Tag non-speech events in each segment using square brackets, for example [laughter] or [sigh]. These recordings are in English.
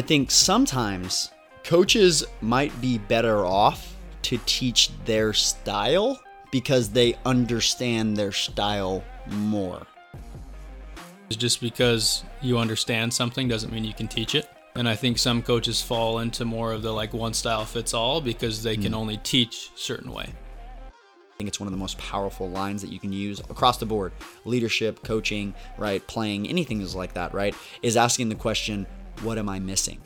I think sometimes coaches might be better off to teach their style because they understand their style more. Just because you understand something doesn't mean you can teach it. And I think some coaches fall into more of the like one style fits all because they can hmm. only teach certain way. I think it's one of the most powerful lines that you can use across the board. Leadership, coaching, right? Playing, anything is like that, right? Is asking the question, what am I missing?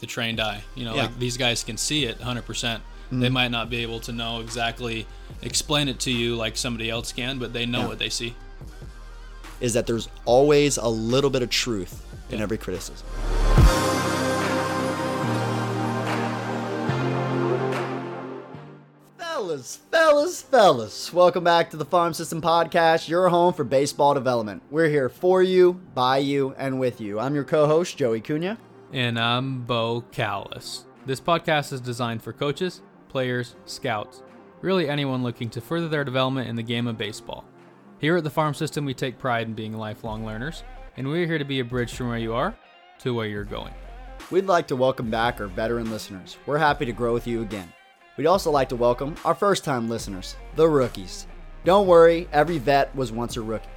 The trained eye, you know, Yeah. like these guys can see it 100%. They mm-hmm. might not be able to know exactly explain it to you like somebody else can, but they know Yeah. what they see. Is that there's always a little bit of truth in every criticism. Fellas, fellas, fellas, welcome back to the Farm System Podcast, your home for baseball development. We're here for you, by you, and with you. I'm your co host, Joey Cunha. And I'm Beau Kallas. This podcast is designed for coaches, players, scouts, really anyone looking to further their development in the game of baseball. Here at the Farm System, we take pride in being lifelong learners, and we're here to be a bridge from where you are to where you're going. We'd like to welcome back our veteran listeners. We're happy to grow with you again. We'd also like to welcome our first time listeners, the rookies. Don't worry, every vet was once a rookie.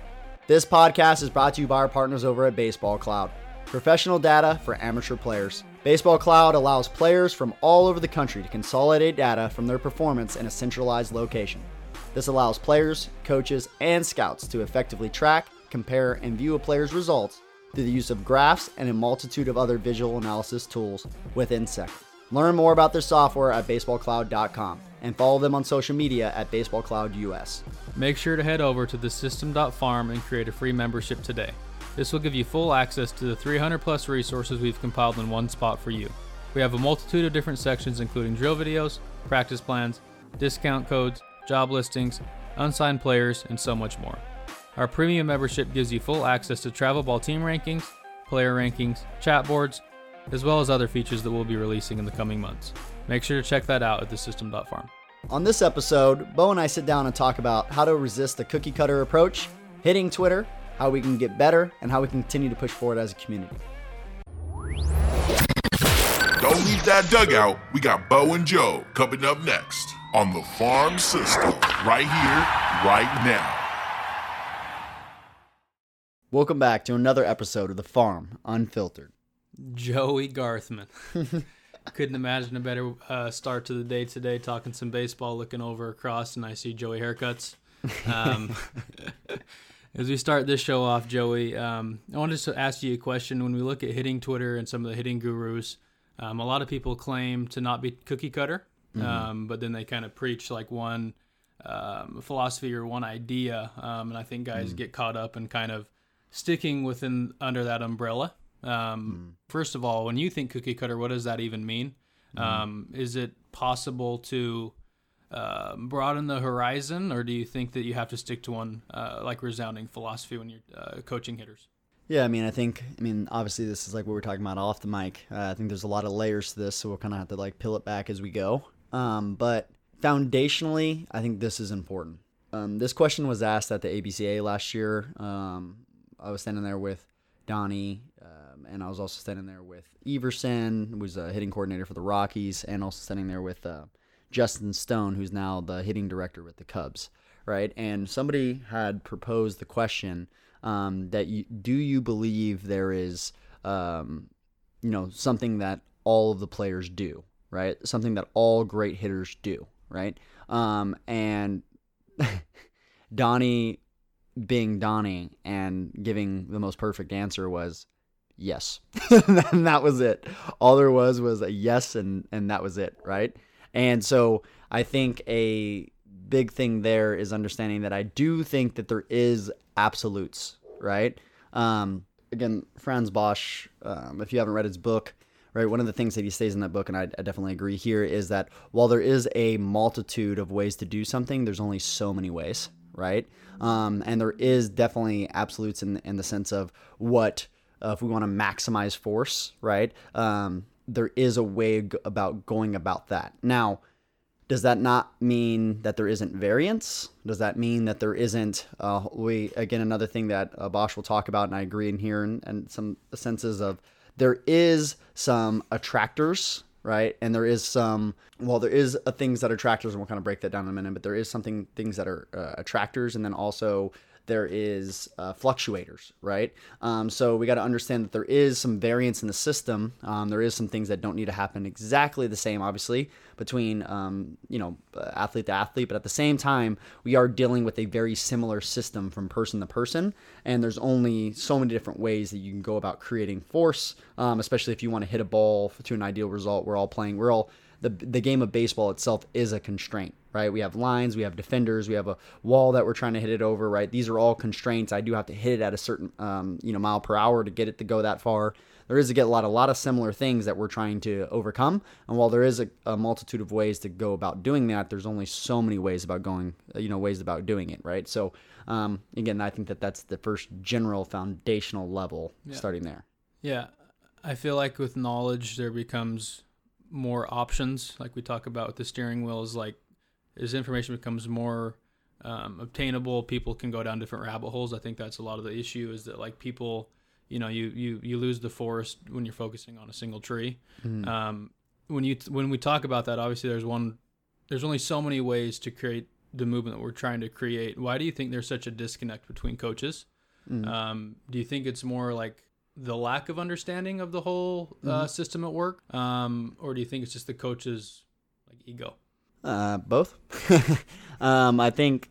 This podcast is brought to you by our partners over at Baseball Cloud, professional data for amateur players. Baseball Cloud allows players from all over the country to consolidate data from their performance in a centralized location. This allows players, coaches, and scouts to effectively track, compare, and view a player's results through the use of graphs and a multitude of other visual analysis tools within seconds. Learn more about their software at baseballcloud.com and follow them on social media at baseballcloudus. Make sure to head over to the thesystem.farm and create a free membership today. This will give you full access to the 300 plus resources we've compiled in one spot for you. We have a multitude of different sections, including drill videos, practice plans, discount codes, job listings, unsigned players, and so much more. Our premium membership gives you full access to travel ball team rankings, player rankings, chat boards, as well as other features that we'll be releasing in the coming months. Make sure to check that out at thesystem.farm. On this episode, Beau and I sit down and talk about how to resist the cookie cutter approach, hitting Twitter, how we can get better, and how we can continue to push forward as a community. Don't leave that dugout. We got Beau and Joe coming up next on the Farm System, right here, right now. Welcome back to another episode of The Farm Unfiltered. Joey Garthman. [laughs] Couldn't imagine a better uh, start to the day today. Talking some baseball, looking over across, and I see Joey haircuts. Um, [laughs] as we start this show off, Joey, um, I wanted to ask you a question. When we look at hitting Twitter and some of the hitting gurus, um, a lot of people claim to not be cookie cutter, um, but then they kind of preach like one um, philosophy or one idea, um, and I think guys get caught up in kind of sticking within under that umbrella. Um, First of all, when you think cookie cutter, what does that even mean? Um, is it possible to uh, broaden the horizon, or do you think that you have to stick to one uh, like resounding philosophy when you're uh, coaching hitters? Yeah, I mean, I think, I mean, obviously, this is like what we're talking about off the mic. Uh, I think there's a lot of layers to this, so we'll kind of have to like peel it back as we go. Um, but foundationally, I think this is important. Um, this question was asked at the ABCA last year. Um, I was standing there with Donnie, um, and I was also standing there with Everson, who's a hitting coordinator for the Rockies, and also standing there with uh, Justin Stone, who's now the hitting director with the Cubs, right? And somebody had proposed the question um, that you, do you believe there is, um, you know, something that all of the players do, right? Something that all great hitters do, right? Um, and [laughs] Donnie being Donnie and giving the most perfect answer was yes. [laughs] and that was it. All there was was a yes and and that was it, right? And so I think a big thing there is understanding that I do think that there is absolutes, right? Um, again, Frans Bosch, um, if you haven't read his book, right, one of the things that he says in that book, and I, I definitely agree here, is that while there is a multitude of ways to do something, there's only so many ways, right? Um, and there is definitely absolutes in, in the sense of what, uh, if we want to maximize force, right? Um, there is a way g- about going about that. Now, does that not mean that there isn't variance? Does that mean that there isn't? Uh, we again another thing that uh, Bosch will talk about, and I agree in here, and, and some senses of there is some attractors right? And there is some, well, there is things that are attractors, and we'll kind of break that down in a minute. But there is something things that are uh, attractors, and then also there is uh, fluctuators, right? Um, so we got to understand that there is some variance in the system. Um, there is some things that don't need to happen exactly the same, obviously, between um, you know athlete to athlete, but at the same time, we are dealing with a very similar system from person to person, and there's only so many different ways that you can go about creating force, um, especially if you want to hit a ball to an ideal result. We're all playing. We're all the the game of baseball itself is a constraint, right? We have lines, we have defenders, we have a wall that we're trying to hit it over, right? These are all constraints. I do have to hit it at a certain um, you know mile per hour to get it to go that far. There is a get a lot a lot of similar things that we're trying to overcome, and while there is a, a multitude of ways to go about doing that, there's only so many ways about going, you know, ways about doing it, right? So um, again, I think that that's the first general foundational level, Yeah. starting there. Yeah, I feel like with knowledge there becomes more options. Like we talk about with the steering wheel, is like as information becomes more um, obtainable, people can go down different rabbit holes. I think that's a lot of the issue is that like people, you know, you you you lose the forest when you're focusing on a single tree. Um, when you when we talk about that, obviously there's one, there's only so many ways to create the movement that we're trying to create. Why do you think there's such a disconnect between coaches? Um, do you think it's more like the lack of understanding of the whole uh, system at work, um, or do you think it's just the coach's like ego? Uh, both. [laughs] um, I think.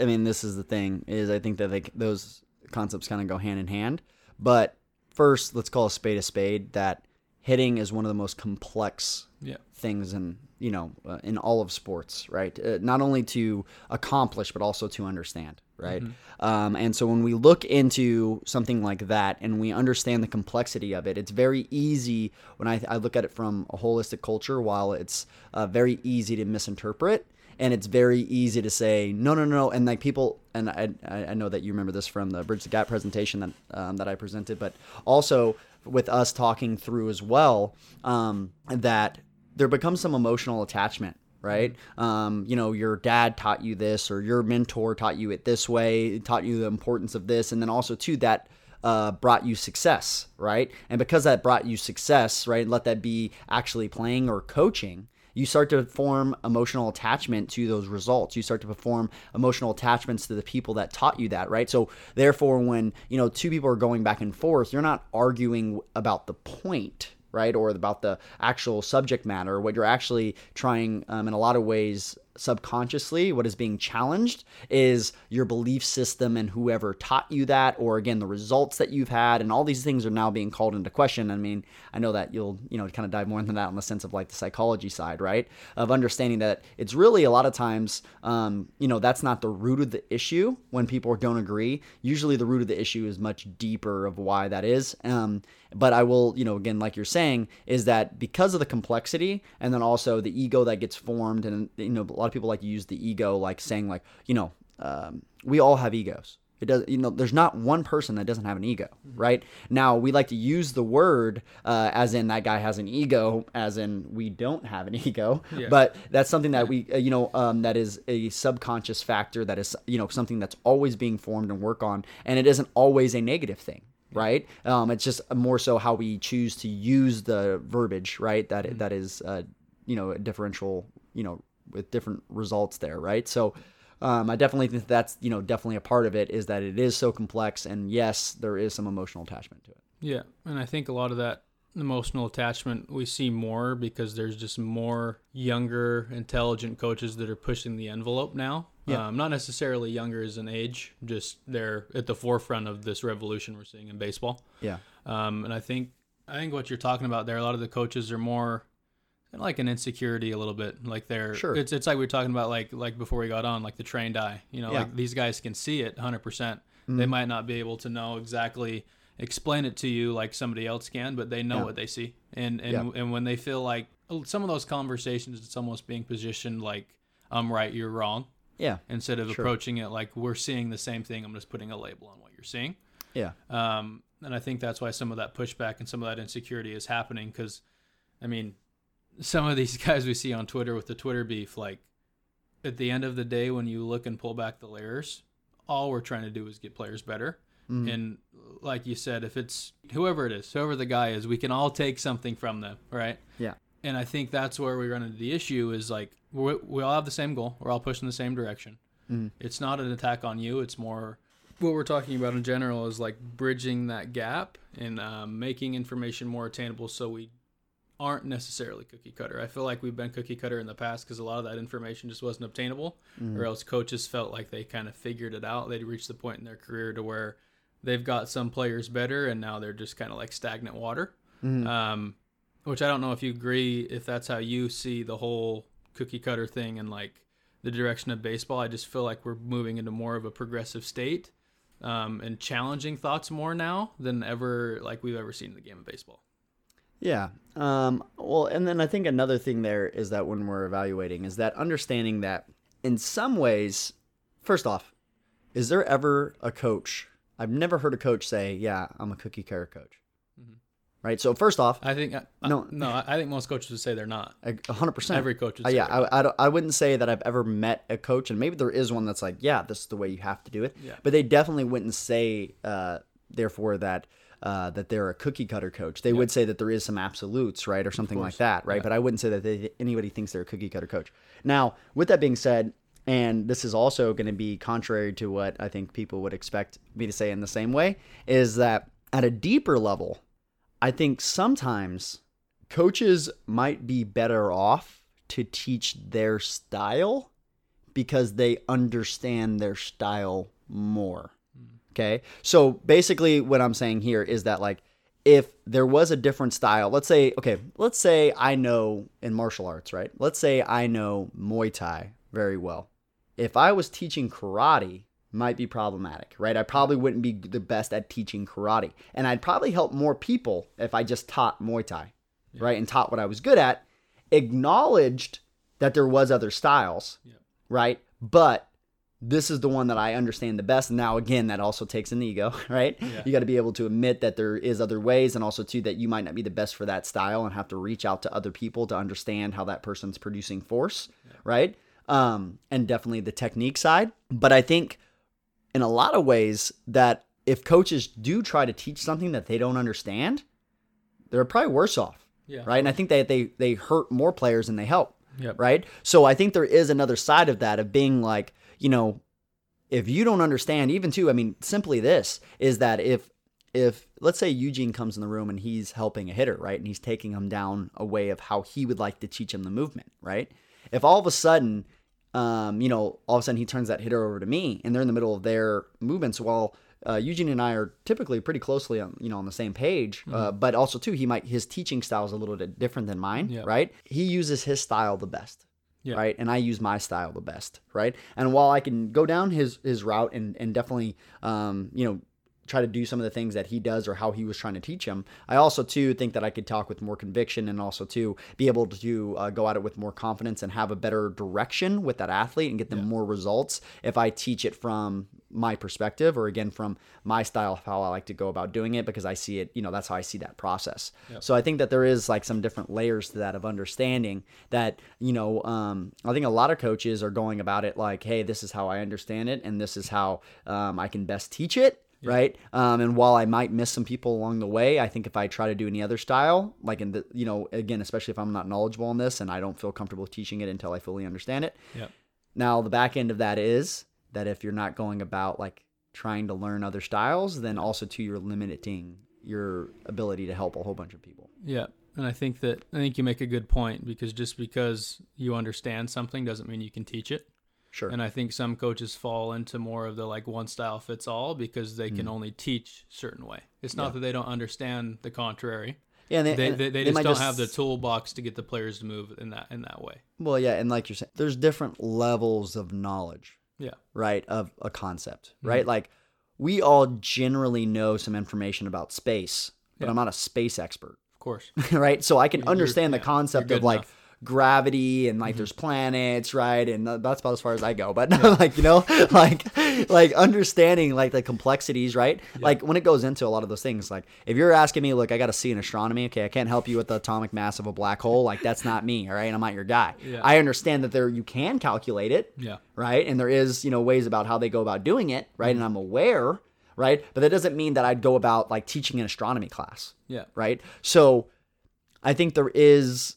I mean, this is the thing: is I think that they, those concepts kind of go hand in hand. But first, let's call a spade a spade. That hitting is one of the most complex Yeah. things in you know uh, in all of sports, right? Uh, not only to accomplish, but also to understand, right? Um, and so when we look into something like that and we understand the complexity of it, it's very easy when I, I look at it from a holistic culture. While it's uh, very easy to misinterpret. And it's very easy to say no, no, no, and like people, and I, I I know that you remember this from the Bridge the Gap presentation that um, that I presented, but also with us talking through as well, um, that there becomes some emotional attachment right? Um, you know your dad taught you this or your mentor taught you it this way taught you the importance of this. And then also too that uh, brought you success right? And because that brought you success right let that be actually playing or coaching you start to form emotional attachment to those results. You start to perform emotional attachments to the people that taught you that right? So therefore when you know two people are going back and forth you're not arguing about the point right or about the actual subject matter what you're actually trying um, in a lot of ways subconsciously what is being challenged is your belief system and whoever taught you that or again the results that you've had and all these things are now being called into question. I mean i know that you'll you know kind of dive more into that in the sense of like the psychology side right? Of understanding that it's really a lot of times um, you know that's not the root of the issue when people don't agree. Usually the root of the issue is much deeper of why that is. Um, but i will you know again like you're saying is that because of the complexity and then also the ego that gets formed and you know lot of people like to use the ego like saying like you know um, we all have egos. It does you know there's not one person that doesn't have an ego right? Now we like to use the word uh, as in that guy has an ego as in we don't have an [laughs] ego Yeah. but that's something that we uh, you know um, that is a subconscious factor that is you know something that's always being formed and work on and it isn't always a negative thing right? Um, it's just more so how we choose to use the verbiage right? That that is uh, you know a differential you know with different results there right so um, I definitely think that's you know definitely a part of it is that it is so complex and yes there is some emotional attachment to it Yeah, and I think a lot of that emotional attachment we see more because there's just more younger, intelligent coaches that are pushing the envelope now. Yeah. Um, not necessarily younger as an age, just they're at the forefront of this revolution we're seeing in baseball. yeah Um, and I think I think what you're talking about there, a lot of the coaches are more kind of like an insecurity a little bit. Like they're Sure. it's it's like we were talking about like like before we got on, like the trained eye. You know, Yeah. like these guys can see it 100. percent They might not be able to know exactly explain it to you like somebody else can, but they know Yeah. what they see. And and Yeah. and when they feel like some of those conversations, it's almost being positioned like I'm right, you're wrong, yeah instead of Sure. approaching it like we're seeing the same thing. I'm just putting a label on what you're seeing. yeah Um, and I think that's why some of that pushback and some of that insecurity is happening. Because, I mean, some of these [laughs] guys we see on Twitter with the Twitter beef, like at the end of the day, when you look and pull back the layers, all we're trying to do is get players better. And like you said, if it's whoever it is, whoever the guy is, we can all take something from them, right? Yeah. And I think that's where we run into the issue is like we we all have the same goal. We're all pushing the same direction. It's not an attack on you. It's more what we're talking about in general is like bridging that gap and um, making information more attainable so we aren't necessarily cookie cutter. I feel like we've been cookie cutter in the past because a lot of that information just wasn't obtainable, or else coaches felt like they kind of figured it out. They'd reached the point in their career to where they've got some players better, and now they're just kind of like stagnant water. Um, which I don't know if you agree if that's how you see the whole cookie cutter thing and like the direction of baseball. I just feel like we're moving into more of a progressive state um, and challenging thoughts more now than ever like we've ever seen in the game of baseball. Yeah. Um, well, and then I think another thing there is that when we're evaluating is that understanding that in some ways, first off, is there ever a coach? I've never heard a coach say, "Yeah, I'm a cookie cutter coach." Right. So first off, I think No. no, no. I I think most coaches would say they're not. a hundred percent. Every coach would Uh, yeah, I, I, don't- I wouldn't say that I've ever met a coach, and maybe there is one that's like, yeah, this is the way you have to do it. Yeah. But they definitely wouldn't say, uh, therefore, that uh, that they're a cookie cutter coach. They would say that there is some absolutes, right, or something like that, right? But I wouldn't say that they, anybody thinks they're a cookie cutter coach. Now, with that being said, and this is also going to be contrary to what I think people would expect me to say in the same way, is that at a deeper level, I think sometimes coaches might be better off to teach their style because they understand their style more. Okay. So basically, what I'm saying here is that, like, if there was a different style, let's say, okay, let's say I know in martial arts, right? Let's say I know Muay Thai very well. If I was teaching karate, might be problematic, right? I probably wouldn't be the best at teaching karate. And I'd probably help more people if I just taught Muay Thai, right? And taught what I was good at, acknowledged that there was other styles, Yeah. right? But this is the one that I understand the best. Now, again, that also takes an ego, [laughs] right? Yeah. You got to be able to admit that there is other ways, and also too that you might not be the best for that style, and have to reach out to other people to understand how that person's producing force, right? Um, and definitely the technique side. But I think in a lot of ways that if coaches do try to teach something that they don't understand, they're probably worse off, Yeah. right? And I think that they they hurt more players than they help Yep. right? So I think there is another side of that of being like, you know, if you don't understand, even too, I mean, simply this is that if if let's say Eugene comes in the room and he's helping a hitter, right, and he's taking him down a way of how he would like to teach him the movement, right? If all of a sudden, um, you know, all of a sudden he turns that hitter over to me and they're in the middle of their movements, well. Uh, Eugene and I are typically pretty closely on you know on the same page, uh, but also too he might his teaching style is a little bit different than mine, Yeah. right? He uses his style the best, Yeah. right? And I use my style the best, right? And while I can go down his his route and and definitely, um, you know, try to do some of the things that he does or how he was trying to teach him, I also too think that I could talk with more conviction and also too be able to uh, go at it with more confidence and have a better direction with that athlete and get them more results if I teach it from my perspective or again from my style of how I like to go about doing it because I see it, you know, that's how I see that process. So I think that there is like some different layers to that of understanding that, you know, um, I think a lot of coaches are going about it like, hey, this is how I understand it and this is how um, I can best teach it. Right. Um, and while I might miss some people along the way, I think if I try to do any other style, like in the, you know, again, especially if I'm not knowledgeable in this and I don't feel comfortable teaching it until I fully understand it, Yep. now, the back end of that is that if you're not going about like trying to learn other styles, then also too you're limiting your ability to help a whole bunch of people. Yeah. And I think that I think you make a good point because just because you understand something doesn't mean you can teach it. Sure. And I think some coaches fall into more of the like one style fits all because they Mm. can only teach certain way. It's not that they don't understand the contrary. yeah, They, and they, they just don't have the toolbox to get the players to move in that in that way. well, yeah, and like you're saying, there's different levels of knowledge, Yeah. right, of a concept, Mm-hmm. right? Like we all generally know some information about space, but Yeah. I'm not a space expert. Of course. [laughs] right? So I can You're- understand the yeah, concept you're of like enough. Mm-hmm. gravity and like there's planets, right? And that's about as far as I go. But [laughs] like you know, [laughs] like like understanding like the complexities, right? Like when it goes into a lot of those things, like if you're asking me, look, I got to see in astronomy. Okay, I can't help you with the atomic mass of a black hole. Like that's not me, all right? I'm not your guy. Yeah. I understand that there you can calculate it Yeah. right? And there is, you know, ways about how they go about doing it, right? And I'm aware, right? But that doesn't mean that I'd go about like teaching an astronomy class, Yeah. right? So I think there is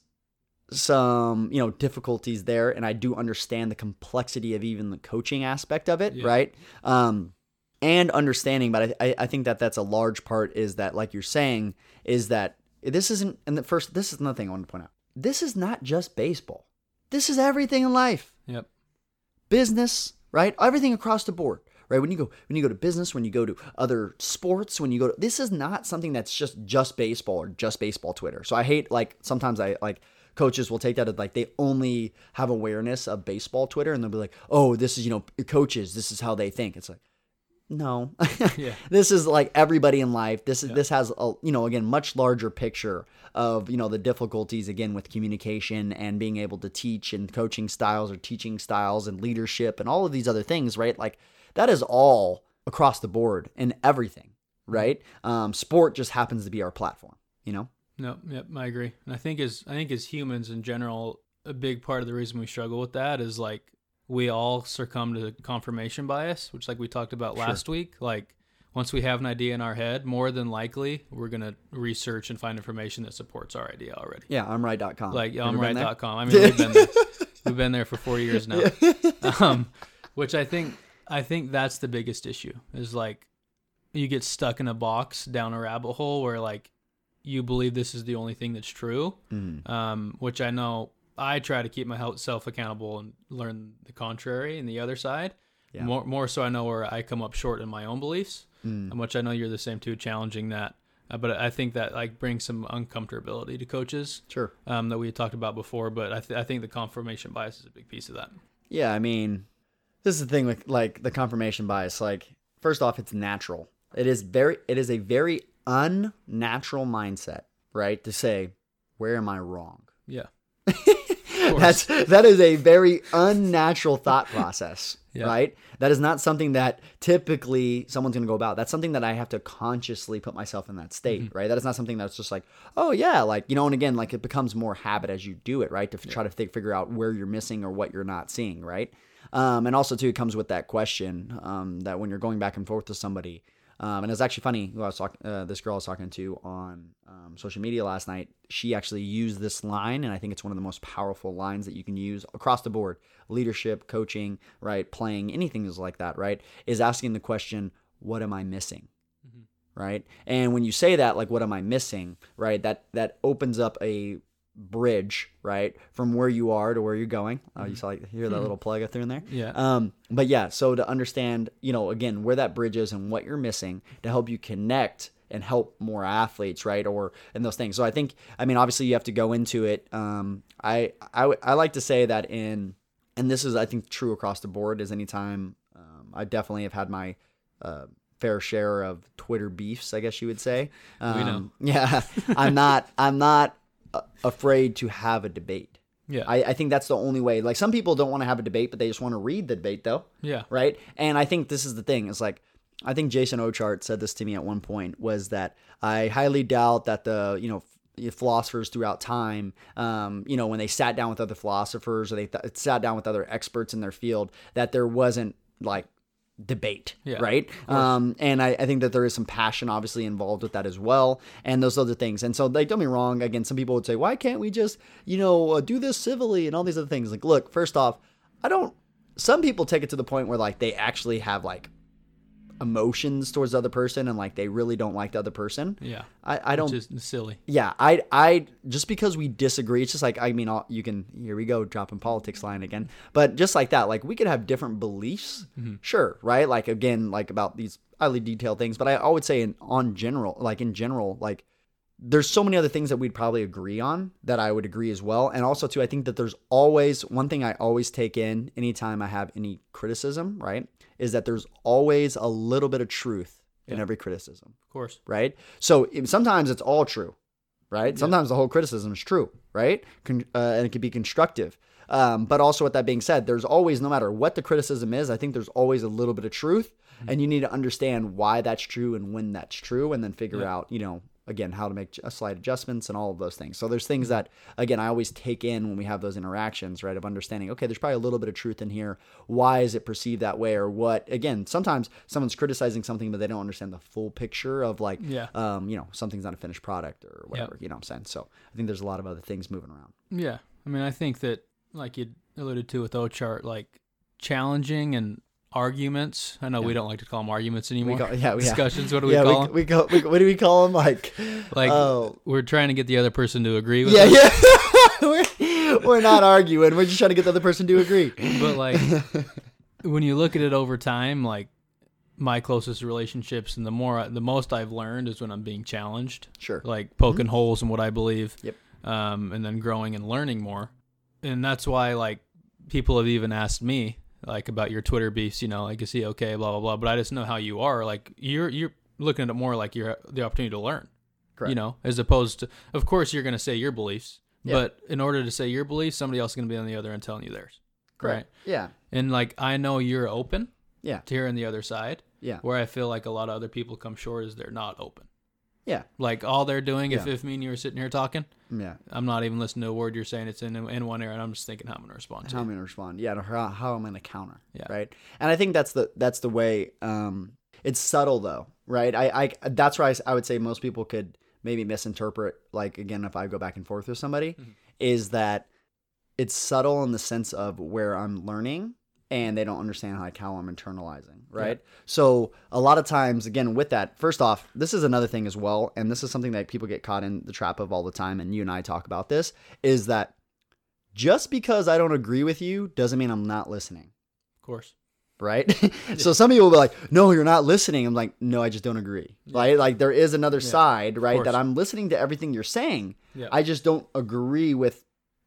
some, you know, difficulties there and I do understand the complexity of even the coaching aspect of it, Yeah. right? Um and understanding, but I, I- I think that that's a large part is that, like you're saying, is that this isn't, and the first, this is another thing I want to point out. This is not just baseball. This is everything in life Yep. business, right? Everything across the board, right? When you go when you go to business, when you go to other sports, when you go to this is not something that's just just baseball or just baseball Twitter. So I hate like sometimes I like coaches will take that as like they only have awareness of baseball Twitter and they'll be like, "Oh, this is, you know, coaches, this is how they think." It's like no. [laughs] Yeah. this is like everybody in life. This is this has a you know again much larger picture of you know the difficulties again with communication and being able to teach and coaching styles or teaching styles and leadership and all of these other things, right? Like that is all across the board in everything, right? Um, sport just happens to be our platform, you know. No, yep, I agree. And I think as I think as humans in general, a big part of the reason we struggle with that is like we all succumb to confirmation bias, which like we talked about last week. Like once we have an idea in our head, more than likely we're gonna research and find information that supports our idea already. Yeah, I'm right.com. Like there? I'm right.com. I mean, we've been there. [laughs] we've been there for four years now. [laughs] Um, which I think I think that's the biggest issue is like you get stuck in a box down a rabbit hole where like you believe this is the only thing that's true. Mm-hmm. Um, which I know I try to keep myself accountable and learn the contrary and the other side. Yeah. More more so I know where I come up short in my own beliefs, Mm. and which I know you're the same too, challenging that. Uh, but I think that like brings some uncomfortability to coaches Sure. um, that we had talked about before. But I, th- I think the confirmation bias is a big piece of that. Yeah, I mean, this is the thing with like the confirmation bias. Like, first off, it's natural. It is very, it is a very unnatural mindset, right? To say, where am I wrong? Yeah. [laughs] That's that is a very unnatural thought process, [laughs] Yeah. right? That is not something that typically someone's going to go about. That's something that I have to consciously put myself in that state, Mm-hmm. right? That is not something that's just like, oh yeah, like you know. And again, like it becomes more habit as you do it, right? To f- try to fi- figure out where you're missing or what you're not seeing, right? Um, and also too, it comes with that question um, that when you're going back and forth to somebody. Um, and it's actually funny. Who I was talking, uh, this girl I was talking to on um, social media last night. She actually used this line, and I think it's one of the most powerful lines that you can use across the board: leadership, coaching, right, playing, anything is like that, right? Is asking the question, "What am I missing?" Right, and when you say that, like, "What am I missing?" Right, that that opens up a bridge, right, from where you are to where you're going. Oh, you saw like hear that little plug I threw in there. Yeah. Um, but yeah, so to understand, you know, again, where that bridge is and what you're missing to help you connect and help more athletes, right? Or and those things. So I think, I mean, obviously you have to go into it. Um, I I, w- I like to say that in, and this is I think true across the board. Is anytime um, I definitely have had my uh, fair share of Twitter beefs, I guess you would say. Um, know. [laughs] Yeah, I'm not. I'm not afraid to have a debate. Yeah. I, I think that's the only way. Like some people don't want to have a debate, but they just want to read the debate, though. Yeah. Right. And I think this is the thing. It's like I think Jason Ochart said this to me at one point was that I highly doubt that the you know philosophers throughout time, um, you know, when they sat down with other philosophers or they th- sat down with other experts in their field, that there wasn't like debate, Yeah, right? Um, and I, I think that there is some passion obviously involved with that as well, and those other things. And so, like, don't be wrong. Again, some people would say, why can't we just, you know, uh, do this civilly and all these other things? Like, look, first off, I don't. Some people take it to the point where like they actually have like emotions towards the other person and like they really don't like the other person. Yeah. I, I don't is silly. yeah, I I just because we disagree, it's just like I mean, I'll, you can here we go dropping politics line again, but just like that, like we could have different beliefs, mm-hmm. sure, right? Like again, like about these highly detailed things, but I, I would say in on general, like in general, like there's so many other things that we'd probably agree on that I would agree as well, and also too, I think that there's always one thing I always take in anytime I have any criticism, right, is that there's always a little bit of truth in every criticism Of course. right? So sometimes it's all true, right? Sometimes the whole criticism is true, right? Con- uh, and it can be constructive. Um, but also, with that being said, there's always, no matter what the criticism is, I think there's always a little bit of truth, and you need to understand why that's true and when that's true, and then figure Yeah. out, you know, again how to make a slight adjustments and all of those things. So there's things that again I always take in when we have those interactions, right? Of understanding, okay, there's probably a little bit of truth in here. Why is it perceived that way, or what? Again, sometimes someone's criticizing something, but they don't understand the full picture of like, Yeah. um, you know, something's not a finished product or whatever. You know what I'm saying? So I think there's a lot of other things moving around. Yeah, I mean, I think that like you alluded to with Ochart, like challenging and arguments. I know we don't like to call them arguments anymore. We call, yeah, we, [laughs] Discussions. What do we yeah, call we, them? we call we, what do we call them? Like, [laughs] Like oh, we're trying to get the other person to agree with yeah, us. yeah. [laughs] we're, we're not arguing. We're just trying to get the other person to agree. But like when you look at it over time, like my closest relationships and the more the most I've learned is when I'm being challenged. Sure. Like poking holes in what I believe. Yep. Um, and then growing and learning more. And that's why like people have even asked me like about your Twitter beefs, you know, like is see, okay, blah blah blah. But I just know how you are. Like you're you're looking at it more like you're the opportunity to learn. Correct. You know, as opposed to of course you're gonna say your beliefs. Yeah. But in order to say your beliefs, somebody else is gonna be on the other end telling you theirs. Right. Yeah. And like I know you're open Yeah. to hearing the other side. Yeah. Where I feel like a lot of other people come short is they're not open. Yeah. Like all they're doing, if, if me and you were sitting here talking, Yeah. I'm not even listening to a word you're saying. It's in in one ear, and I'm just thinking how I'm gonna respond to. How it. I'm gonna respond? Yeah. How, how am I gonna counter? Yeah. Right. And I think that's the that's the way. Um, it's subtle though, right? I I that's where I would say most people could maybe misinterpret. Like again, if I go back and forth with somebody, Mm-hmm. is that it's subtle in the sense of where I'm learning and they don't understand like how I'm internalizing, right? So a lot of times, again, with that, first off, this is another thing as well, and this is something that people get caught in the trap of all the time, and you and I talk about this, is that just because I don't agree with you doesn't mean I'm not listening. Of course. Right. [laughs] [laughs] so some people will be like, no, you're not listening. I'm like, no, I just don't agree. Right. Like there is another side, right? That I'm listening to everything you're saying. Yeah. I just don't agree with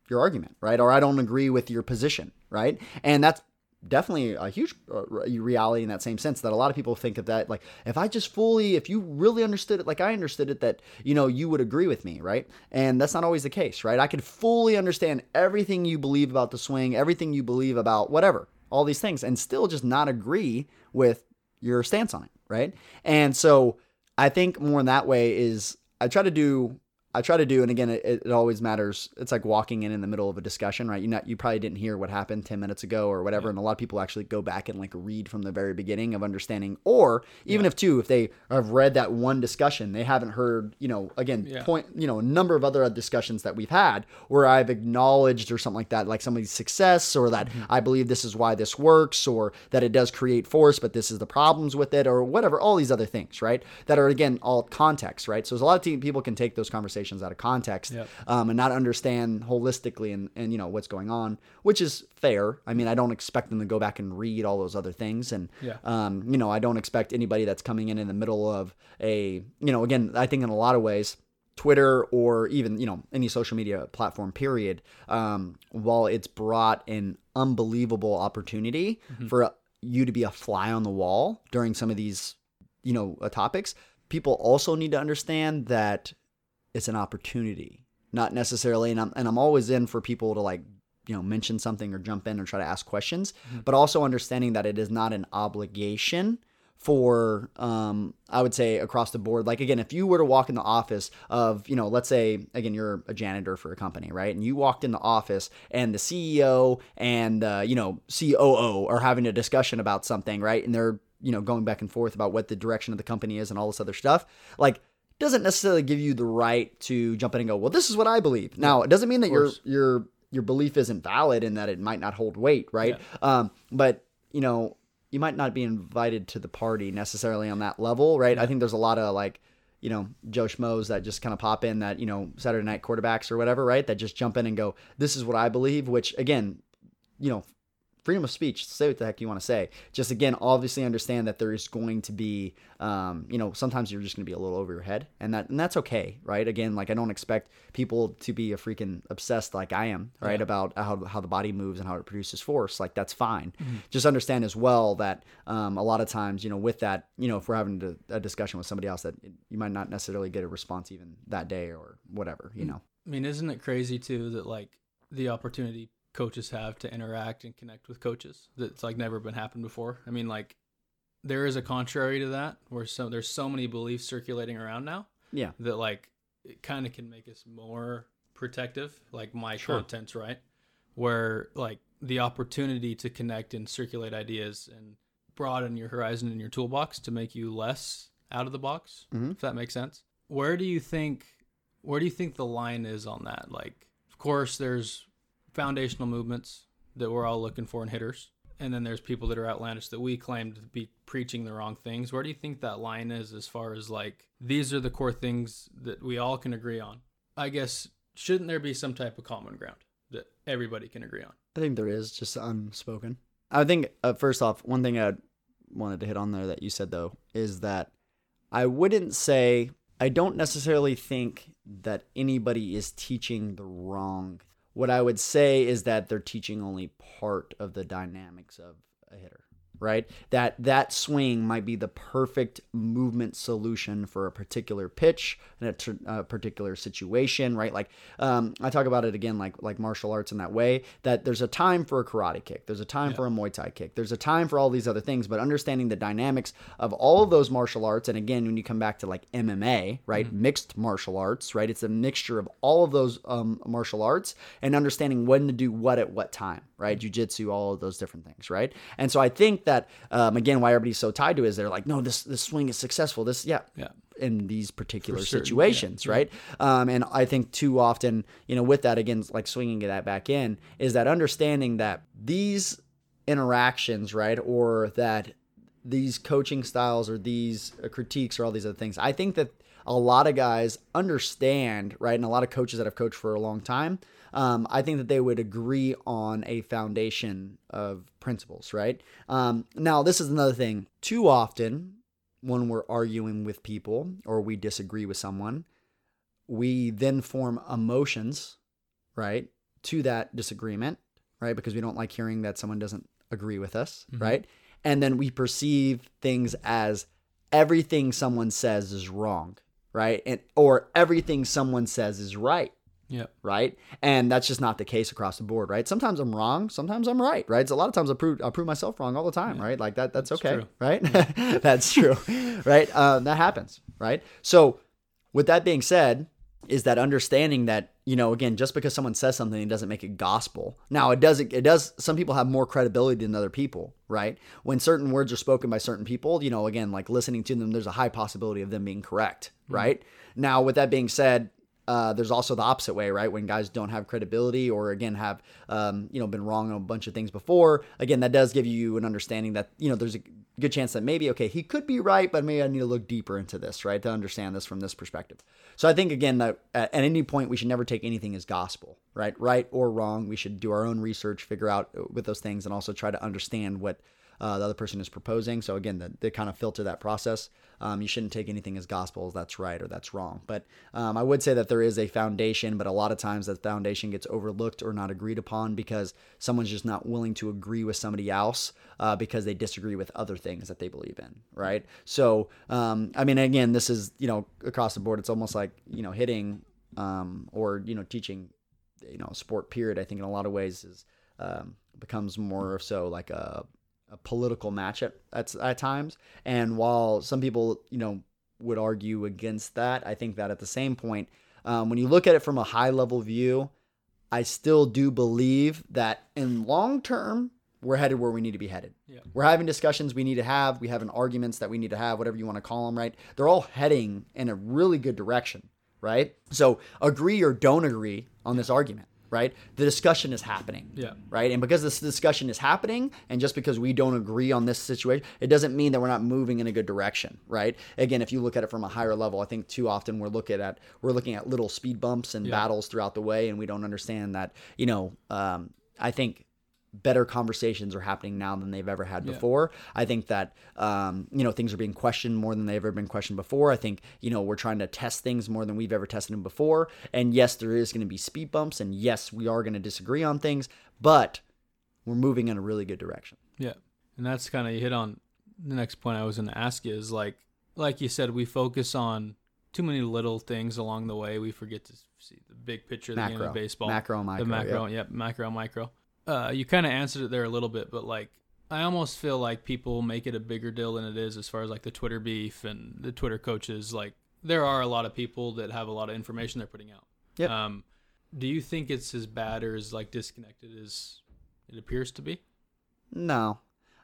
your argument, right? Or I don't agree with your position, right? And that's definitely a huge uh, reality in that same sense that a lot of people think of that like if I just fully if you really understood it like I understood it that you know you would agree with me, right? And that's not always the case, right? I could fully understand everything you believe about the swing, everything you believe about whatever, all these things and still just not agree with your stance on it, right? And so I think more in that way is I try to do I try to do, and again, it, it always matters. It's like walking in in the middle of a discussion, right? You not you probably didn't hear what happened ten minutes ago or whatever, and a lot of people actually go back and like read from the very beginning of understanding, or even if two, if they have read that one discussion, they haven't heard, you know, again, Yeah. point, you know, a number of other discussions that we've had where I've acknowledged or something like that, like somebody's success, or that mm-hmm. I believe this is why this works, or that it does create force, but this is the problems with it, or whatever, all these other things, right? That are again all context, right? So there's a lot of people can take those conversations out of context Yep. um, and not understand holistically and, and you know what's going on, which is fair. I mean, I don't expect them to go back and read all those other things, and Yeah. um, you know, I don't expect anybody that's coming in in the middle of a, you know, again, I think in a lot of ways. Twitter or even you know any social media platform period um, while it's brought an unbelievable opportunity for you to be a fly on the wall during some of these you know uh, topics people also need to understand that it's an opportunity. Not necessarily and I'm, and I'm always in for people to like you know mention something or jump in or try to ask questions but also understanding that it is not an obligation for um i would say across the board. Like again if you were to walk in the office of you know let's say again you're a janitor for a company right? And you walked in the office and the ceo and uh, you know coo are having a discussion about something right? And they're you know going back and forth about what the direction of the company is and all this other stuff. Like doesn't necessarily give you the right to jump in and go well this is what i believe. Now it doesn't mean that your your your belief isn't valid and that it might not hold weight right? Um but you know you might not be invited to the party necessarily on that level, right? I think there's a lot of like, you know, Joe Schmoes that just kind of pop in that, you know, Saturday night quarterbacks or whatever, right? That just jump in and go, this is what I believe, which again, you know, freedom of speech, say what the heck you want to say. Just again, obviously understand that there is going to be, um, you know, sometimes you're just going to be a little over your head, and that and that's okay, right? Again, like I don't expect people to be a freaking obsessed like I am, right, Yeah. about how how the body moves and how it produces force. Like that's fine. Mm-hmm. Just understand as well that um, a lot of times, you know, with that, you know, if we're having to, a discussion with somebody else, that you might not necessarily get a response even that day or whatever, Mm. you know. I mean, isn't it crazy too that like the opportunity coaches have to interact and connect with coaches that's like never been happened before? I mean, like there is a contrary to that where so there's so many beliefs circulating around now Yeah. that like it kind of can make us more protective like my Sure. content's right where like the opportunity to connect and circulate ideas and broaden your horizon in your toolbox to make you less out of the box Mhm. if that makes sense where do you think where do you think the line is on that like of course there's foundational movements that we're all looking for in hitters and then there's people that are outlandish that we claim to be preaching the wrong things where do you think that line is as far as like these are the core things that we all can agree on i guess shouldn't there be some type of common ground that everybody can agree on I think there is just unspoken. I think uh, first off, one thing I wanted to hit on there that you said though is that I wouldn't say I don't necessarily think that anybody is teaching the wrong. What I would say is that they're teaching only part of the dynamics of a hitter, right? That that swing might be the perfect movement solution for a particular pitch in a, tr- a particular situation, right? Like um, I talk about it again, like like martial arts in that way. That there's a time for a karate kick, there's a time for a Muay Thai kick, there's a time for all these other things. But understanding the dynamics of all of those martial arts, and again, when you come back to like MMA, right, mixed martial arts, right, it's a mixture of all of those um, martial arts and understanding when to do what at what time, right, jujitsu, all of those different things, right. And so I think that um, again, why everybody's so tied to it is they're like, no, this this swing is successful. This, yeah, yeah in these particular certain, situations, yeah, right? Um, and I think too often, you know, with that again, like swinging that back in, is that understanding that these interactions, right, or that these coaching styles or these critiques or all these other things. I think that a lot of guys understand, right, and a lot of coaches that have coached for a long time. Um, I think that they would agree on a foundation of principles, right? Um, now, this is another thing. Too often, when we're arguing with people or we disagree with someone, we then form emotions, right, to that disagreement, right? Because we don't like hearing that someone doesn't agree with us, right? And then we perceive things as everything someone says is wrong, right? And or everything someone says is right yeah right? And that's just not the case across the board, right? Sometimes I'm wrong, sometimes I'm right, right? So a lot of times I prove I prove myself wrong all the time, right? Like that that's, That's okay, true. right? [laughs] that's true, [laughs] right? Uh, that happens, right? So with that being said, is that understanding that you know again just because someone says something it doesn't make it gospel. Now it does it does some people have more credibility than other people right? When certain words are spoken by certain people you know again like listening to them there's a high possibility of them being correct mm-hmm. right? Now with that being said uh, there's also the opposite way, right? When guys don't have credibility or again have um, you know been wrong on a bunch of things before. Again, that does give you an understanding that you know there's a good chance that maybe okay he could be right, but maybe I need to look deeper into this, right, to understand this from this perspective. So I think again that at, any point we should never take anything as gospel, right, right or wrong. We should do our own research, figure out uh, with those things, and also try to understand what uh, the other person is proposing. So again, the, they kind of filter that process. Um, you shouldn't take anything as gospel as that's right or that's wrong. But um, I would say that there is a foundation, but a lot of times that foundation gets overlooked or not agreed upon because someone's just not willing to agree with somebody else uh, because they disagree with other things that they believe in, right? So um, I mean, again, this is you know across the board. It's almost like you know hitting um, or you know teaching you know sport period. I think in a lot of ways is um, becomes more so like a a political match at, at at times. And while some people, you know, would argue against that, I think that at the same point, um, when you look at it from a high level view, I still do believe that in long term, we're headed where we need to be headed. Yeah. We're having discussions we need to have. We having arguments that we need to have, whatever you want to call them, right? They're all heading in a really good direction, right? So agree or don't agree on this argument, right? The discussion is happening yeah right? And because this discussion is happening, and just because we don't agree on this situation, it doesn't mean that we're not moving in a good direction, right? Again, if you look at it from a higher level, I think too often we're looking at we're looking at little speed bumps and Yeah. battles throughout the way, and we don't understand that. You know, um, I think better conversations are happening now than they've ever had Yeah. before. I think that um, you know things are being questioned more than they've ever been questioned before. I think you know we're trying to test things more than we've ever tested them before. And yes, there is going to be speed bumps, and yes, we are going to disagree on things, but we're moving in a really good direction. Yeah, and that's kind of you hit on the next point I was going to ask you is like, like you said, we focus on too many little things along the way. We forget to see the big picture of the game Macro, of baseball. macro, micro, the macro, yeah. yep, macro, micro. Uh, you kind of answered it there a little bit, but like, I almost feel like people make it a bigger deal than it is as far as like the Twitter beef and the Twitter coaches like there are a lot of people that have a lot of information they're putting out. Yep. Um, do you think it's as bad or as like disconnected as it appears to be? No.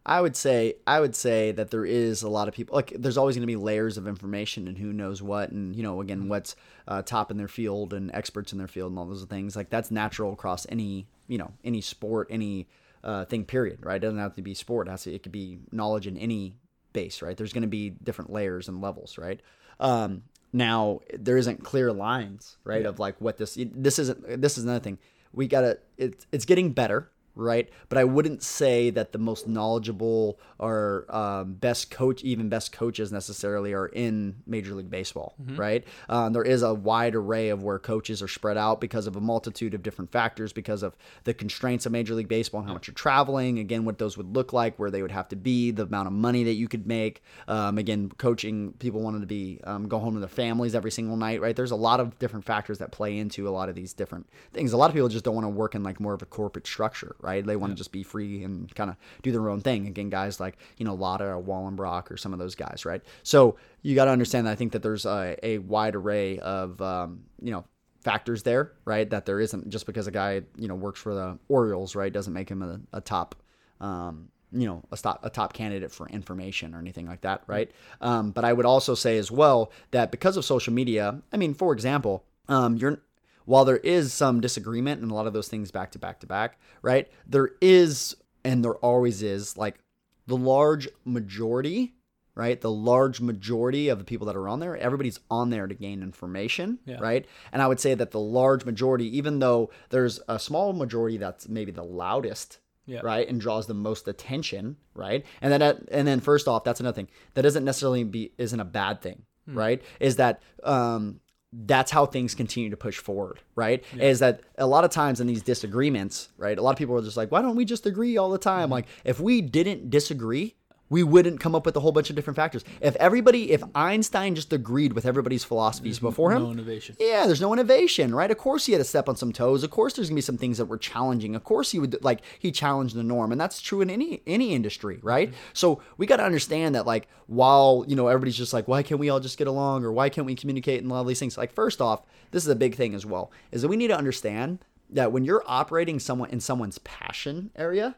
I would say I would say that there is a lot of people like there's always going to be layers of information and who knows what and you know again what's uh, top in their field and experts in their field and all those things like that's natural across any you know any sport any uh, thing period right? It doesn't have to be sport. It, has to, it could be knowledge in any base right? There's going to be different layers and levels right? Um, now there isn't clear lines right of like what this this isn't this is another thing. We gotta it's it's getting better right? But I wouldn't say that the most knowledgeable or um, best coach, even best coaches necessarily, are in Major League Baseball, right? Um, there is a wide array of where coaches are spread out because of a multitude of different factors, because of the constraints of Major League Baseball and how much you're traveling, again, what those would look like, where they would have to be, the amount of money that you could make. Um, again, coaching, people wanted to be um, go home to their families every single night, right? There's a lot of different factors that play into a lot of these different things. A lot of people just don't want to work in like more of a corporate structure, right? They want to just be free and kind of do their own thing. Again, guys like, you know, Latta or Wallenbrock or some of those guys, right? So you got to understand that I think that there's a, a wide array of, um, you know, factors there, right? That there isn't just because a guy, you know, works for the Orioles, right? Doesn't make him a, a top, um, you know, a top, a top candidate for information or anything like that, right? Um, but I would also say as well that because of social media, I mean, for example, um, you're while there is some disagreement and a lot of those things back to back to back, right? There is, and there always is, like the large majority, right? The large majority of the people that are on there, everybody's on there to gain information, Yeah. right? And I would say that the large majority, even though there's a small majority that's maybe the loudest, Yeah. right, and draws the most attention, right? And then, and then first off, that's another thing that doesn't necessarily be isn't a bad thing, right? Is that um, that's how things continue to push forward, right? Is that a lot of times in these disagreements, right? A lot of people are just like, why don't we just agree all the time? Mm-hmm. Like, if we didn't disagree, we wouldn't come up with a whole bunch of different factors. If everybody, if Einstein just agreed with everybody's philosophies before him, No innovation. yeah, there's no innovation, right? Of course he had to step on some toes. Of course there's gonna be some things that were challenging. Of course he would like he challenged the norm, and that's true in any any industry, right? Mm-hmm. So we got to understand that like while you know everybody's just like why can't we all just get along or why can't we communicate and all these things? Like first off, this is a big thing as well is that we need to understand that when you're operating someone in someone's passion area,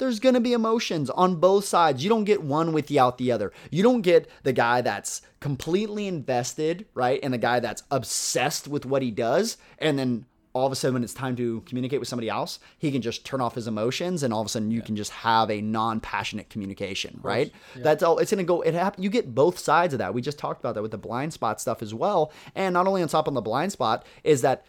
there's going to be emotions on both sides. You don't get one without the other. You don't get the guy that's completely invested, right? And the guy that's obsessed with what he does. And then all of a sudden, when it's time to communicate with somebody else, he can just turn off his emotions. And all of a sudden, you can just have a non passionate communication, right? That's all. It's to go, it happen. You get both sides of that. We just talked about that with the blind spot stuff as well. And not only on top on the blind spot, is that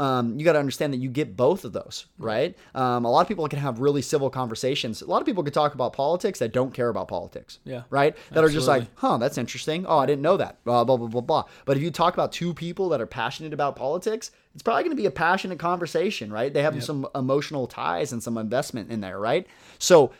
um, you got to understand that you get both of those, right? Um, a lot of people can have really civil conversations. A lot of people can talk about politics that don't care about politics, Yeah. right? That are just like, huh, that's interesting. Oh, I didn't know that. Blah blah blah blah blah. But if you talk about two people that are passionate about politics, it's probably going to be a passionate conversation, right? They have some emotional ties and some investment in there, right? So.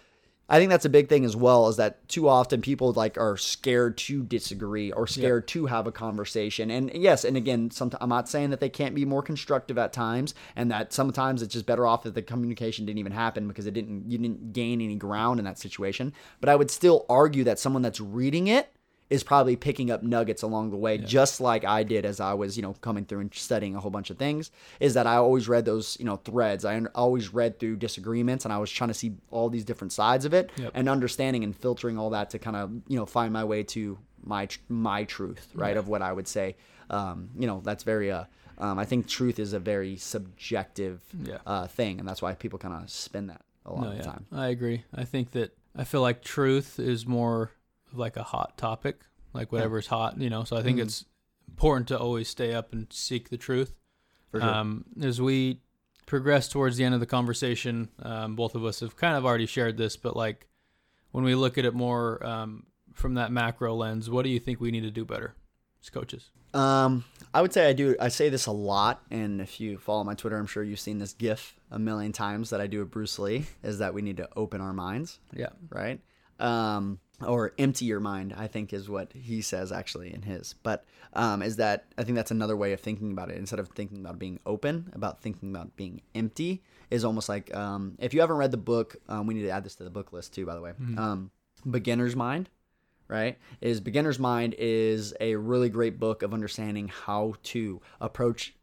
I think that's a big thing as well is that too often people like are scared to disagree or scared to have a conversation. And yes, and again, sometimes I'm not saying that they can't be more constructive at times and that sometimes it's just better off that the communication didn't even happen because it didn't you didn't gain any ground in that situation. But I would still argue that someone that's reading it is probably picking up nuggets along the way, just like I did as I was, you know, coming through and studying a whole bunch of things. Is that I always read those, you know, threads. I always read through disagreements, and I was trying to see all these different sides of it, Yep. and understanding and filtering all that to kind of, you know, find my way to my my truth, right, of what I would say. Um, you know, that's very. Uh, um, I think truth is a very subjective Yeah. uh, thing, and that's why people kind of spin that a lot No, of the yeah, time. I agree. I think that I feel like truth is more like a hot topic, like whatever's hot, you know. So I think Mhm. it's important to always stay up and seek the truth. Sure. Um, as we progress towards the end of the conversation, um, both of us have kind of already shared this, but like when we look at it more um, from that macro lens, what do you think we need to do better as coaches? Um, I would say I do. I say this a lot, and if you follow my Twitter, I'm sure you've seen this GIF a million times that I do with Bruce Lee. Is that we need to open our minds, Yeah. right? Um, or empty your mind. I think is what he says actually in his. But um, is that I think that's another way of thinking about it. Instead of thinking about being open, about thinking about being empty is almost like um, if you haven't read the book, um, we need to add this to the book list too. By the way, um, Beginner's Mind right? Is Beginner's Mind is a really great book of understanding how to approach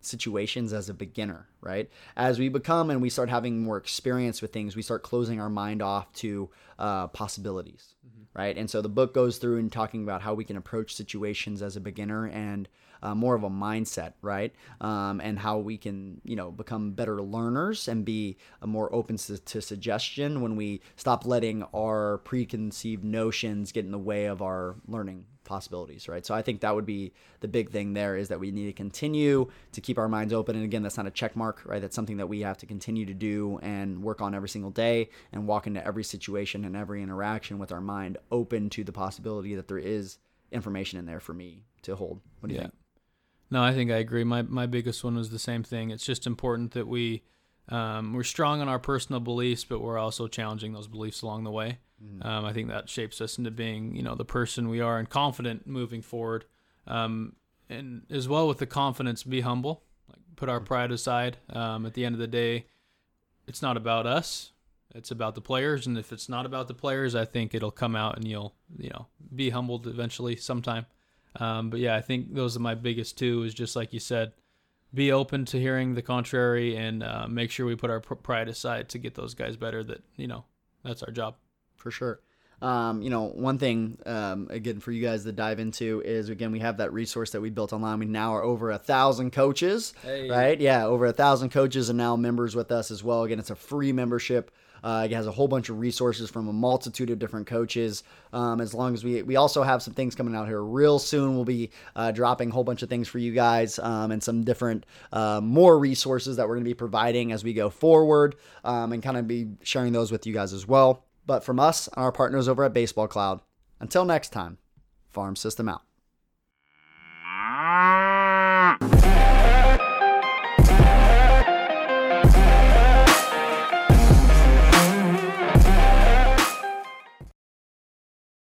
situations as a beginner, right? As we become and we start having more experience with things, we start closing our mind off to uh, possibilities, mm-hmm. right? And so the book goes through and talking about how we can approach situations as a beginner and uh, more of a mindset, right? Um, and how we can, you know, become better learners and be more open to, to suggestion when we stop letting our preconceived notions get in the way of our learning possibilities, right? So I think that would be the big thing there is that we need to continue to keep our minds open. And again, that's not a check mark, right? That's something that we have to continue to do and work on every single day and walk into every situation and every interaction with our mind open to the possibility that there is information in there for me to hold. What do you yeah. think? No, I think I agree. My my biggest one was the same thing. It's just important that we um, we're strong in our personal beliefs, but we're also challenging those beliefs along the way. Mm. Um, I think that shapes us into being, you know, the person we are and confident moving forward. Um, and as well with the confidence, be humble. Like put our pride aside. Um, at the end of the day, it's not about us. It's about the players, and if it's not about the players, I think it'll come out, and you'll, you know, be humbled eventually sometime. Um, but yeah, I think those are my biggest two. Is just like you said, be open to hearing the contrary, and uh, make sure we put our pride aside to get those guys better. That you know, that's our job for sure. Um, you know, one thing um, again for you guys to dive into is again we have that resource that we built online. We now are over a thousand coaches, hey. right? Yeah, over a thousand coaches and now members with us as well. Again, it's a free membership. Uh, it has a whole bunch of resources from a multitude of different coaches. Um, as long as we we also have some things coming out here real soon, we'll be uh, dropping a whole bunch of things for you guys um, and some different uh, more resources that we're going to be providing as we go forward um, and kind of be sharing those with you guys as well. But from us and our partners over at Baseball Cloud, until next time, Farm System out.